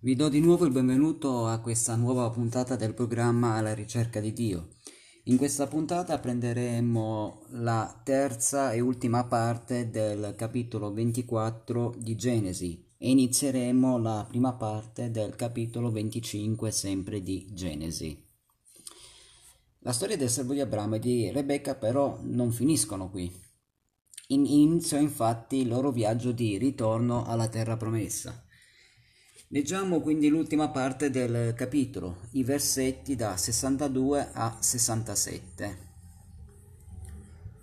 Vi do di nuovo il benvenuto a questa nuova puntata del programma Alla ricerca di Dio. In questa puntata prenderemo la terza e ultima parte del capitolo 24 di Genesi e inizieremo la prima parte del capitolo 25 sempre di Genesi. La storia del servo di Abramo e di Rebecca però non finiscono qui. In, iniziò infatti il loro viaggio di ritorno alla terra promessa. Leggiamo quindi l'ultima parte del capitolo, i versetti da 62 a 67.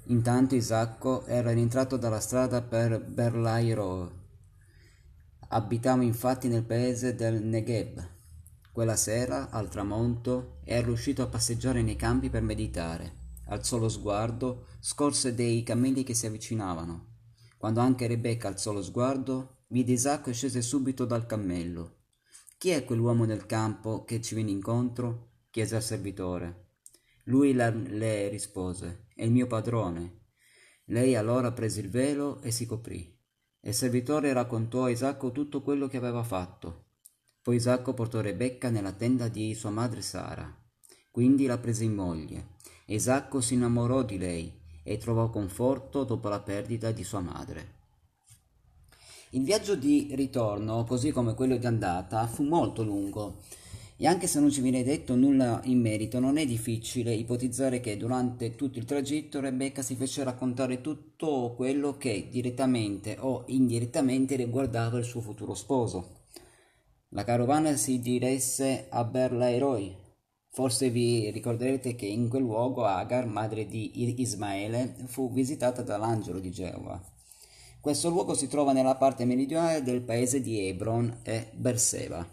Intanto Isacco era rientrato dalla strada per Berlairo. Abitava infatti nel paese del Negev. Quella sera, al tramonto, era uscito a passeggiare nei campi per meditare. Alzò lo sguardo, scorse dei cammelli che si avvicinavano. Quando anche Rebecca alzò lo sguardo, Vide Isacco e scese subito dal cammello. Chi è quell'uomo nel campo che ci viene incontro? chiese al servitore. Lui le rispose, è il mio padrone. Lei allora prese il velo e si coprì. Il servitore raccontò a Isacco tutto quello che aveva fatto. Poi Isacco portò Rebecca nella tenda di sua madre Sara. Quindi la prese in moglie. Isacco si innamorò di lei e trovò conforto dopo la perdita di sua madre. Il viaggio di ritorno, così come quello di andata, fu molto lungo e anche se non ci viene detto nulla in merito, non è difficile ipotizzare che durante tutto il tragitto Rebecca si fece raccontare tutto quello che direttamente o indirettamente riguardava il suo futuro sposo. La carovana si diresse a Berlaeroi. Forse vi ricorderete che in quel luogo Agar, madre di Ismaele, fu visitata dall'angelo di Geova. Questo luogo si trova nella parte meridionale del paese di Hebron e Berseba.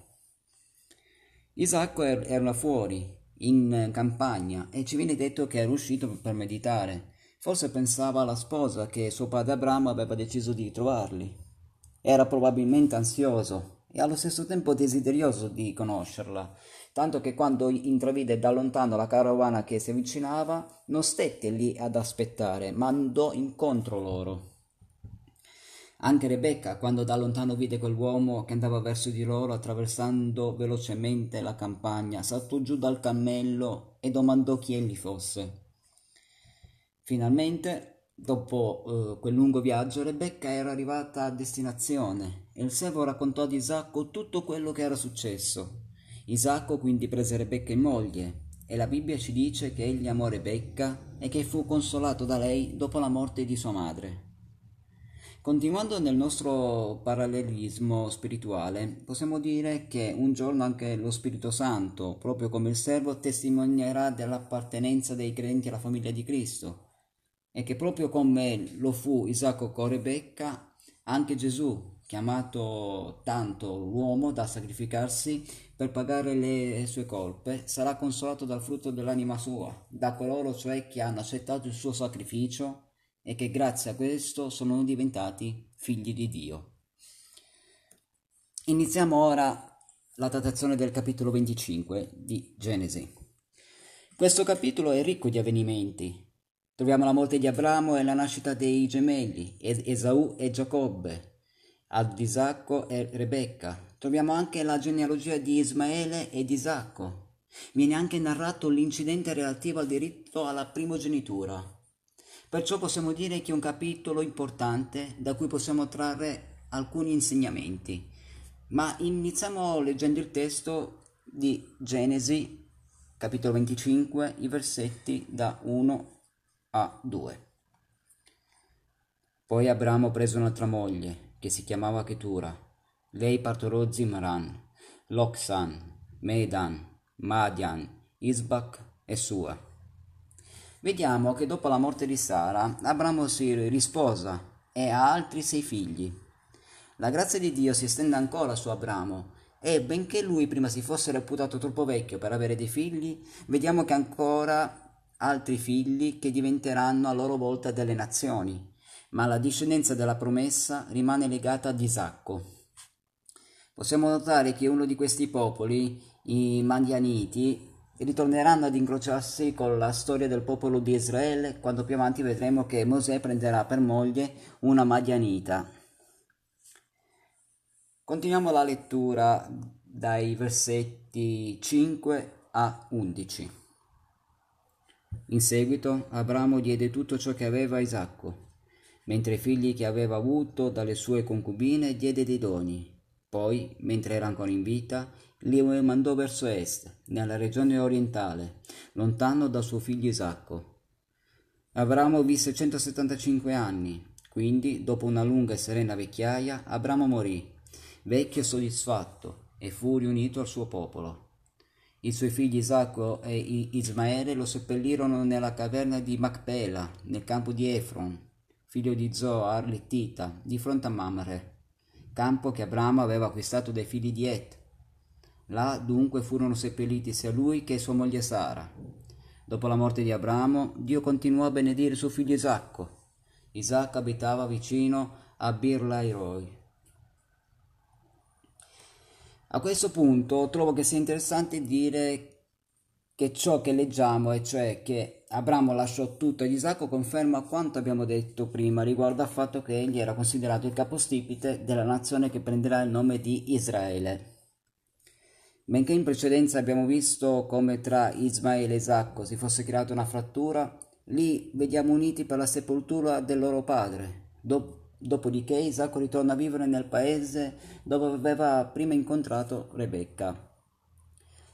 Isacco er-, era fuori, in campagna, e ci viene detto che era uscito per meditare. Forse pensava alla sposa che suo padre Abramo aveva deciso di trovarli. Era probabilmente ansioso e allo stesso tempo desideroso di conoscerla, tanto che quando intravide da lontano la carovana che si avvicinava, non stette lì ad aspettare, ma andò incontro loro. Anche Rebecca, quando da lontano vide quell'uomo che andava verso di loro attraversando velocemente la campagna, saltò giù dal cammello e domandò chi egli fosse. Finalmente, dopo eh, quel lungo viaggio, Rebecca era arrivata a destinazione e il servo raccontò ad Isacco tutto quello che era successo. Isacco quindi prese Rebecca in moglie e la Bibbia ci dice che egli amò Rebecca e che fu consolato da lei dopo la morte di sua madre. Continuando nel nostro parallelismo spirituale, possiamo dire che un giorno anche lo Spirito Santo, proprio come il servo, testimonierà dell'appartenenza dei credenti alla famiglia di Cristo e che proprio come lo fu Isacco con Rebecca, anche Gesù, chiamato tanto l'uomo da sacrificarsi per pagare le sue colpe, sarà consolato dal frutto dell'anima sua, da coloro cioè che hanno accettato il suo sacrificio e che grazie a questo sono diventati figli di Dio. Iniziamo ora la trattazione del capitolo 25 di Genesi. Questo capitolo è ricco di avvenimenti. Troviamo la morte di Abramo e la nascita dei gemelli, Esaù e Giacobbe, ad Isacco e Rebecca. Troviamo anche la genealogia di Ismaele ed Isacco. Viene anche narrato l'incidente relativo al diritto alla primogenitura. Perciò possiamo dire che è un capitolo importante da cui possiamo trarre alcuni insegnamenti. Ma iniziamo leggendo il testo di Genesi, capitolo 25, i versetti da 1 a 2. Poi Abramo prese un'altra moglie, che si chiamava Ketura. Lei partorò Zimran, Loksan, Medan, Madian, Isbak e Sua vediamo che dopo la morte di Sara, Abramo si risposa e ha altri sei figli. La grazia di Dio si estende ancora su Abramo e benché lui prima si fosse reputato troppo vecchio per avere dei figli, vediamo che ancora altri figli che diventeranno a loro volta delle nazioni, ma la discendenza della promessa rimane legata ad Isacco. Possiamo notare che uno di questi popoli, i Mandianiti, ritorneranno ad incrociarsi con la storia del popolo di Israele quando più avanti vedremo che Mosè prenderà per moglie una Madianita. Continuiamo la lettura dai versetti 5 a 11. In seguito Abramo diede tutto ciò che aveva a Isacco, mentre i figli che aveva avuto dalle sue concubine diede dei doni. Poi, mentre era ancora in vita, li mandò verso est, nella regione orientale, lontano da suo figlio Isacco. Abramo visse 175 anni, quindi, dopo una lunga e serena vecchiaia, Abramo morì, vecchio e soddisfatto, e fu riunito al suo popolo. I suoi figli Isacco e Ismaele lo seppellirono nella caverna di Macpela, nel campo di Efron, figlio di Zoar Littita, di fronte a Mamre, campo che Abramo aveva acquistato dai figli di Et. Là dunque furono seppelliti sia lui che sua moglie Sara. Dopo la morte di Abramo, Dio continuò a benedire suo figlio Isacco. Isacco abitava vicino a Birlairoi. A questo punto trovo che sia interessante dire che ciò che leggiamo, e cioè che Abramo lasciò tutto ad Isacco, conferma quanto abbiamo detto prima riguardo al fatto che egli era considerato il capostipite della nazione che prenderà il nome di Israele. Benché in precedenza abbiamo visto come tra Ismaele e Isacco si fosse creata una frattura, li vediamo uniti per la sepoltura del loro padre. Dop- dopodiché Isacco ritorna a vivere nel paese dove aveva prima incontrato Rebecca.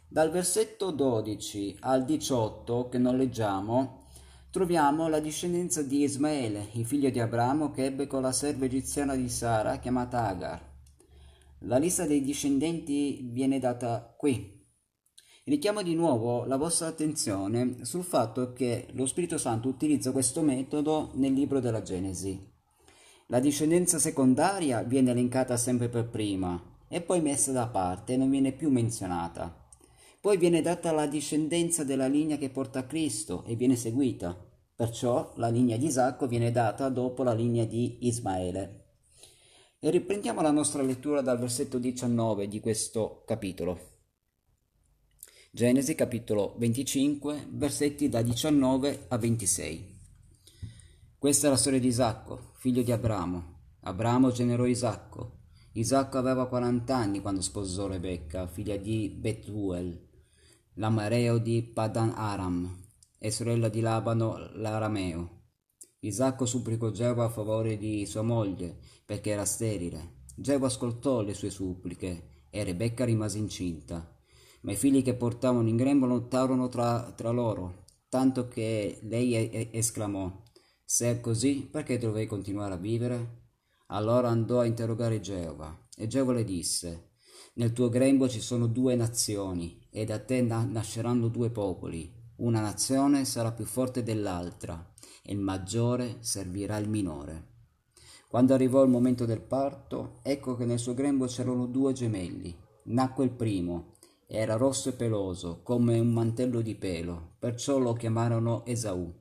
Dal versetto 12 al 18, che non leggiamo, troviamo la discendenza di Ismaele, il figlio di Abramo, che ebbe con la serva egiziana di Sara, chiamata Agar. La lista dei discendenti viene data qui. Richiamo di nuovo la vostra attenzione sul fatto che lo Spirito Santo utilizza questo metodo nel libro della Genesi. La discendenza secondaria viene elencata sempre per prima e poi messa da parte e non viene più menzionata. Poi viene data la discendenza della linea che porta a Cristo e viene seguita. Perciò la linea di Isacco viene data dopo la linea di Ismaele. E riprendiamo la nostra lettura dal versetto 19 di questo capitolo. Genesi capitolo 25, versetti da 19 a 26. Questa è la storia di Isacco, figlio di Abramo. Abramo generò Isacco. Isacco aveva 40 anni quando sposò Rebecca, figlia di Betuel, l'amareo di Padan Aram, e sorella di Labano l'arameo. Isacco supplicò Geova a favore di sua moglie, perché era sterile. Geova ascoltò le sue suppliche, e Rebecca rimase incinta. Ma i figli che portavano in grembo lottarono tra, tra loro, tanto che lei esclamò, Se è così, perché dovrei continuare a vivere? Allora andò a interrogare Geova, e Geova le disse, Nel tuo grembo ci sono due nazioni, e da te nasceranno due popoli. Una nazione sarà più forte dell'altra, e il maggiore servirà il minore. Quando arrivò il momento del parto, ecco che nel suo grembo c'erano due gemelli. Nacque il primo, era rosso e peloso, come un mantello di pelo, perciò lo chiamarono Esaù.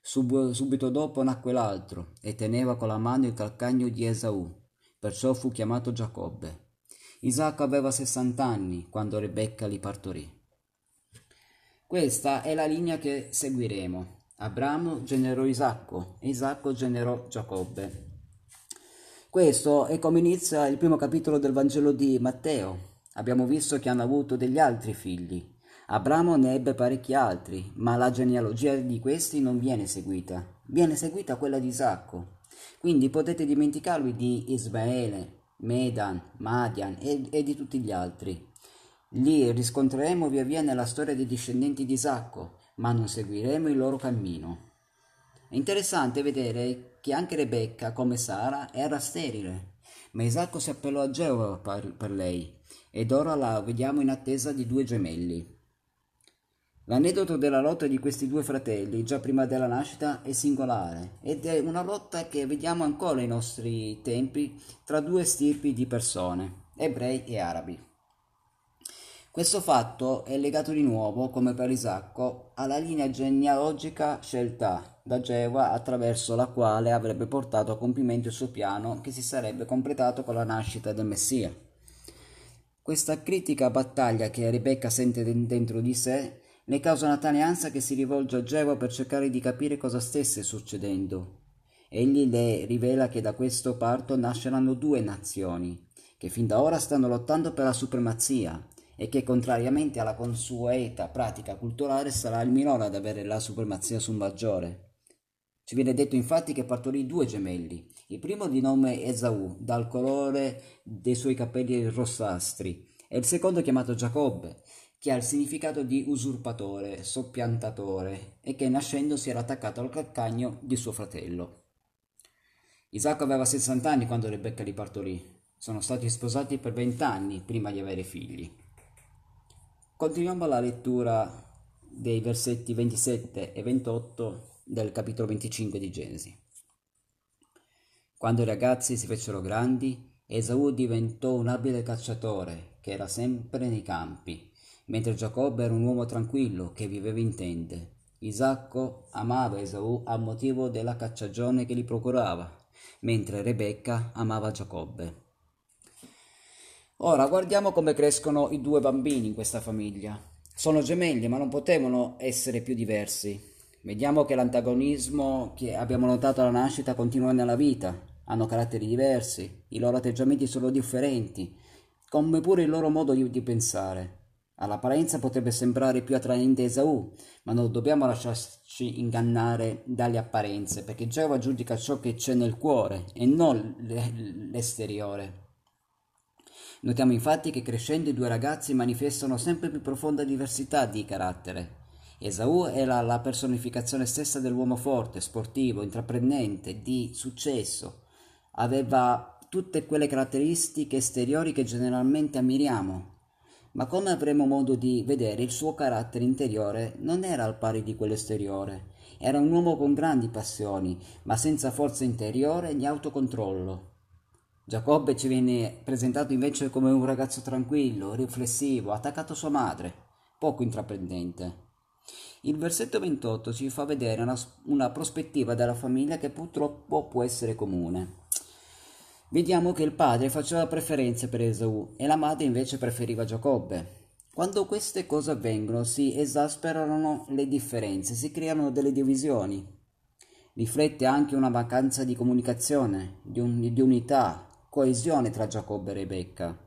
Sub- subito dopo nacque l'altro, e teneva con la mano il calcagno di Esaù, perciò fu chiamato Giacobbe. Isacco aveva sessant'anni quando Rebecca li partorì. Questa è la linea che seguiremo. Abramo generò Isacco e Isacco generò Giacobbe. Questo è come inizia il primo capitolo del Vangelo di Matteo. Abbiamo visto che hanno avuto degli altri figli. Abramo ne ebbe parecchi altri, ma la genealogia di questi non viene seguita. Viene seguita quella di Isacco. Quindi potete dimenticarvi di Ismaele, Medan, Madian e, e di tutti gli altri. Li riscontreremo via via nella storia dei discendenti di Isacco, ma non seguiremo il loro cammino. È interessante vedere che anche Rebecca, come Sara, era sterile, ma Isacco si appellò a Geova per, lei, ed ora la vediamo in attesa di due gemelli. L'aneddoto della lotta di questi due fratelli, già prima della nascita, è singolare ed è una lotta che vediamo ancora nei nostri tempi tra due stirpi di persone, ebrei e arabi. Questo fatto è legato di nuovo, come per Isacco, alla linea genealogica scelta da Geova attraverso la quale avrebbe portato a compimento il suo piano che si sarebbe completato con la nascita del Messia. Questa critica battaglia che Rebecca sente dentro di sé ne causa una tale ansia che si rivolge a Geova per cercare di capire cosa stesse succedendo. Egli le rivela che da questo parto nasceranno due nazioni, che fin da ora stanno lottando per la supremazia e che contrariamente alla consueta pratica culturale sarà il minore ad avere la supremazia sul maggiore. Ci viene detto infatti che partorì due gemelli, il primo di nome Esau, dal colore dei suoi capelli rossastri, e il secondo chiamato Giacobbe, che ha il significato di usurpatore, soppiantatore, e che nascendo si era attaccato al calcagno di suo fratello. Isacco aveva 60 anni quando Rebecca li partorì. Sono stati sposati per 20 anni prima di avere figli. Continuiamo la lettura dei versetti 27 e 28 del capitolo 25 di Genesi. Quando i ragazzi si fecero grandi, Esau diventò un abile cacciatore che era sempre nei campi, mentre Giacobbe era un uomo tranquillo che viveva in tende. Isacco amava Esau a motivo della cacciagione che gli procurava, mentre Rebecca amava Giacobbe. Ora guardiamo come crescono i due bambini in questa famiglia. Sono gemelli, ma non potevano essere più diversi. Vediamo che l'antagonismo che abbiamo notato alla nascita continua nella vita. Hanno caratteri diversi, i loro atteggiamenti sono differenti, come pure il loro modo di, pensare. All'apparenza potrebbe sembrare più attraente Esaù, ma non dobbiamo lasciarci ingannare dalle apparenze, perché Geova giudica ciò che c'è nel cuore e non l'esteriore. Notiamo infatti che crescendo i due ragazzi manifestano sempre più profonda diversità di carattere. Esaù era la personificazione stessa dell'uomo forte, sportivo, intraprendente, di successo. Aveva tutte quelle caratteristiche esteriori che generalmente ammiriamo. Ma come avremo modo di vedere, il suo carattere interiore non era al pari di quello esteriore. Era un uomo con grandi passioni, ma senza forza interiore né autocontrollo. Giacobbe ci viene presentato invece come un ragazzo tranquillo, riflessivo, attaccato a sua madre, poco intraprendente. Il versetto 28 ci fa vedere una, una prospettiva della famiglia che purtroppo può essere comune. Vediamo che il padre faceva preferenze per Esau e la madre invece preferiva Giacobbe. Quando queste cose avvengono si esasperano le differenze, si creano delle divisioni. Riflette anche una mancanza di comunicazione, di, un, di unità, coesione tra Giacobbe e Rebecca.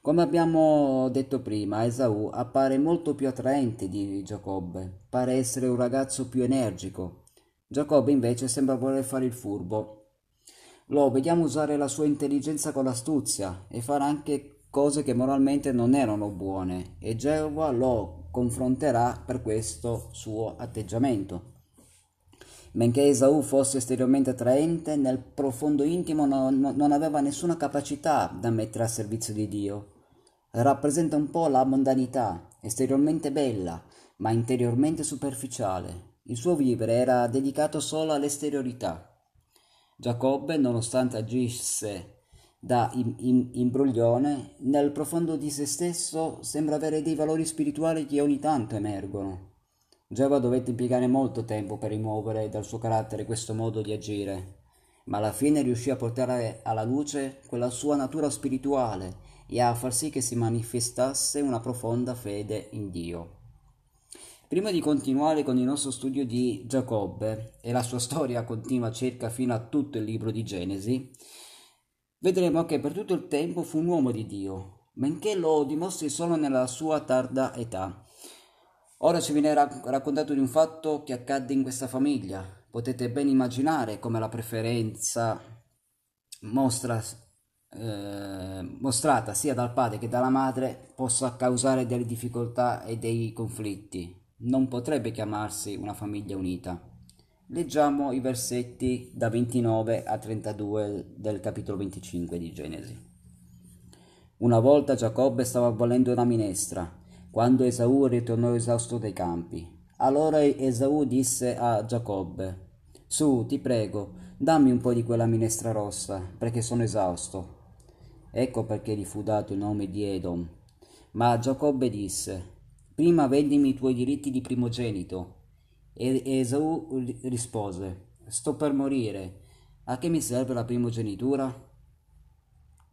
Come abbiamo detto prima, Esau appare molto più attraente di Giacobbe, pare essere un ragazzo più energico. Giacobbe invece sembra voler fare il furbo. Lo vediamo usare la sua intelligenza con l'astuzia e fare anche cose che moralmente non erano buone e Geova lo confronterà per questo suo atteggiamento. Benché Esau fosse esteriormente attraente, nel profondo intimo non, non aveva nessuna capacità da mettere a servizio di Dio. Rappresenta un po' la mondanità, esteriormente bella, ma interiormente superficiale. Il suo vivere era dedicato solo all'esteriorità. Giacobbe, nonostante agisse da imbroglione, nel profondo di se stesso sembra avere dei valori spirituali che ogni tanto emergono. Geova dovette impiegare molto tempo per rimuovere dal suo carattere questo modo di agire, ma alla fine riuscì a portare alla luce quella sua natura spirituale e a far sì che si manifestasse una profonda fede in Dio. Prima di continuare con il nostro studio di Giacobbe, e la sua storia continua circa fino a tutto il libro di Genesi, vedremo che per tutto il tempo fu un uomo di Dio, benché lo dimostri solo nella sua tarda età Ora ci viene raccontato di un fatto che accadde in questa famiglia. Potete ben immaginare come la preferenza mostra, eh, mostrata sia dal padre che dalla madre possa causare delle difficoltà e dei conflitti. Non potrebbe chiamarsi una famiglia unita. Leggiamo i versetti da 29 a 32 del capitolo 25 di Genesi. Una volta Giacobbe stava volendo una minestra quando Esaù ritornò esausto dai campi. Allora Esaù disse a Giacobbe, Su, ti prego, dammi un po' di quella minestra rossa, perché sono esausto. Ecco perché gli fu dato il nome di Edom. Ma Giacobbe disse, Prima vendimi i tuoi diritti di primogenito. E Esaù rispose, Sto per morire. A che mi serve la primogenitura?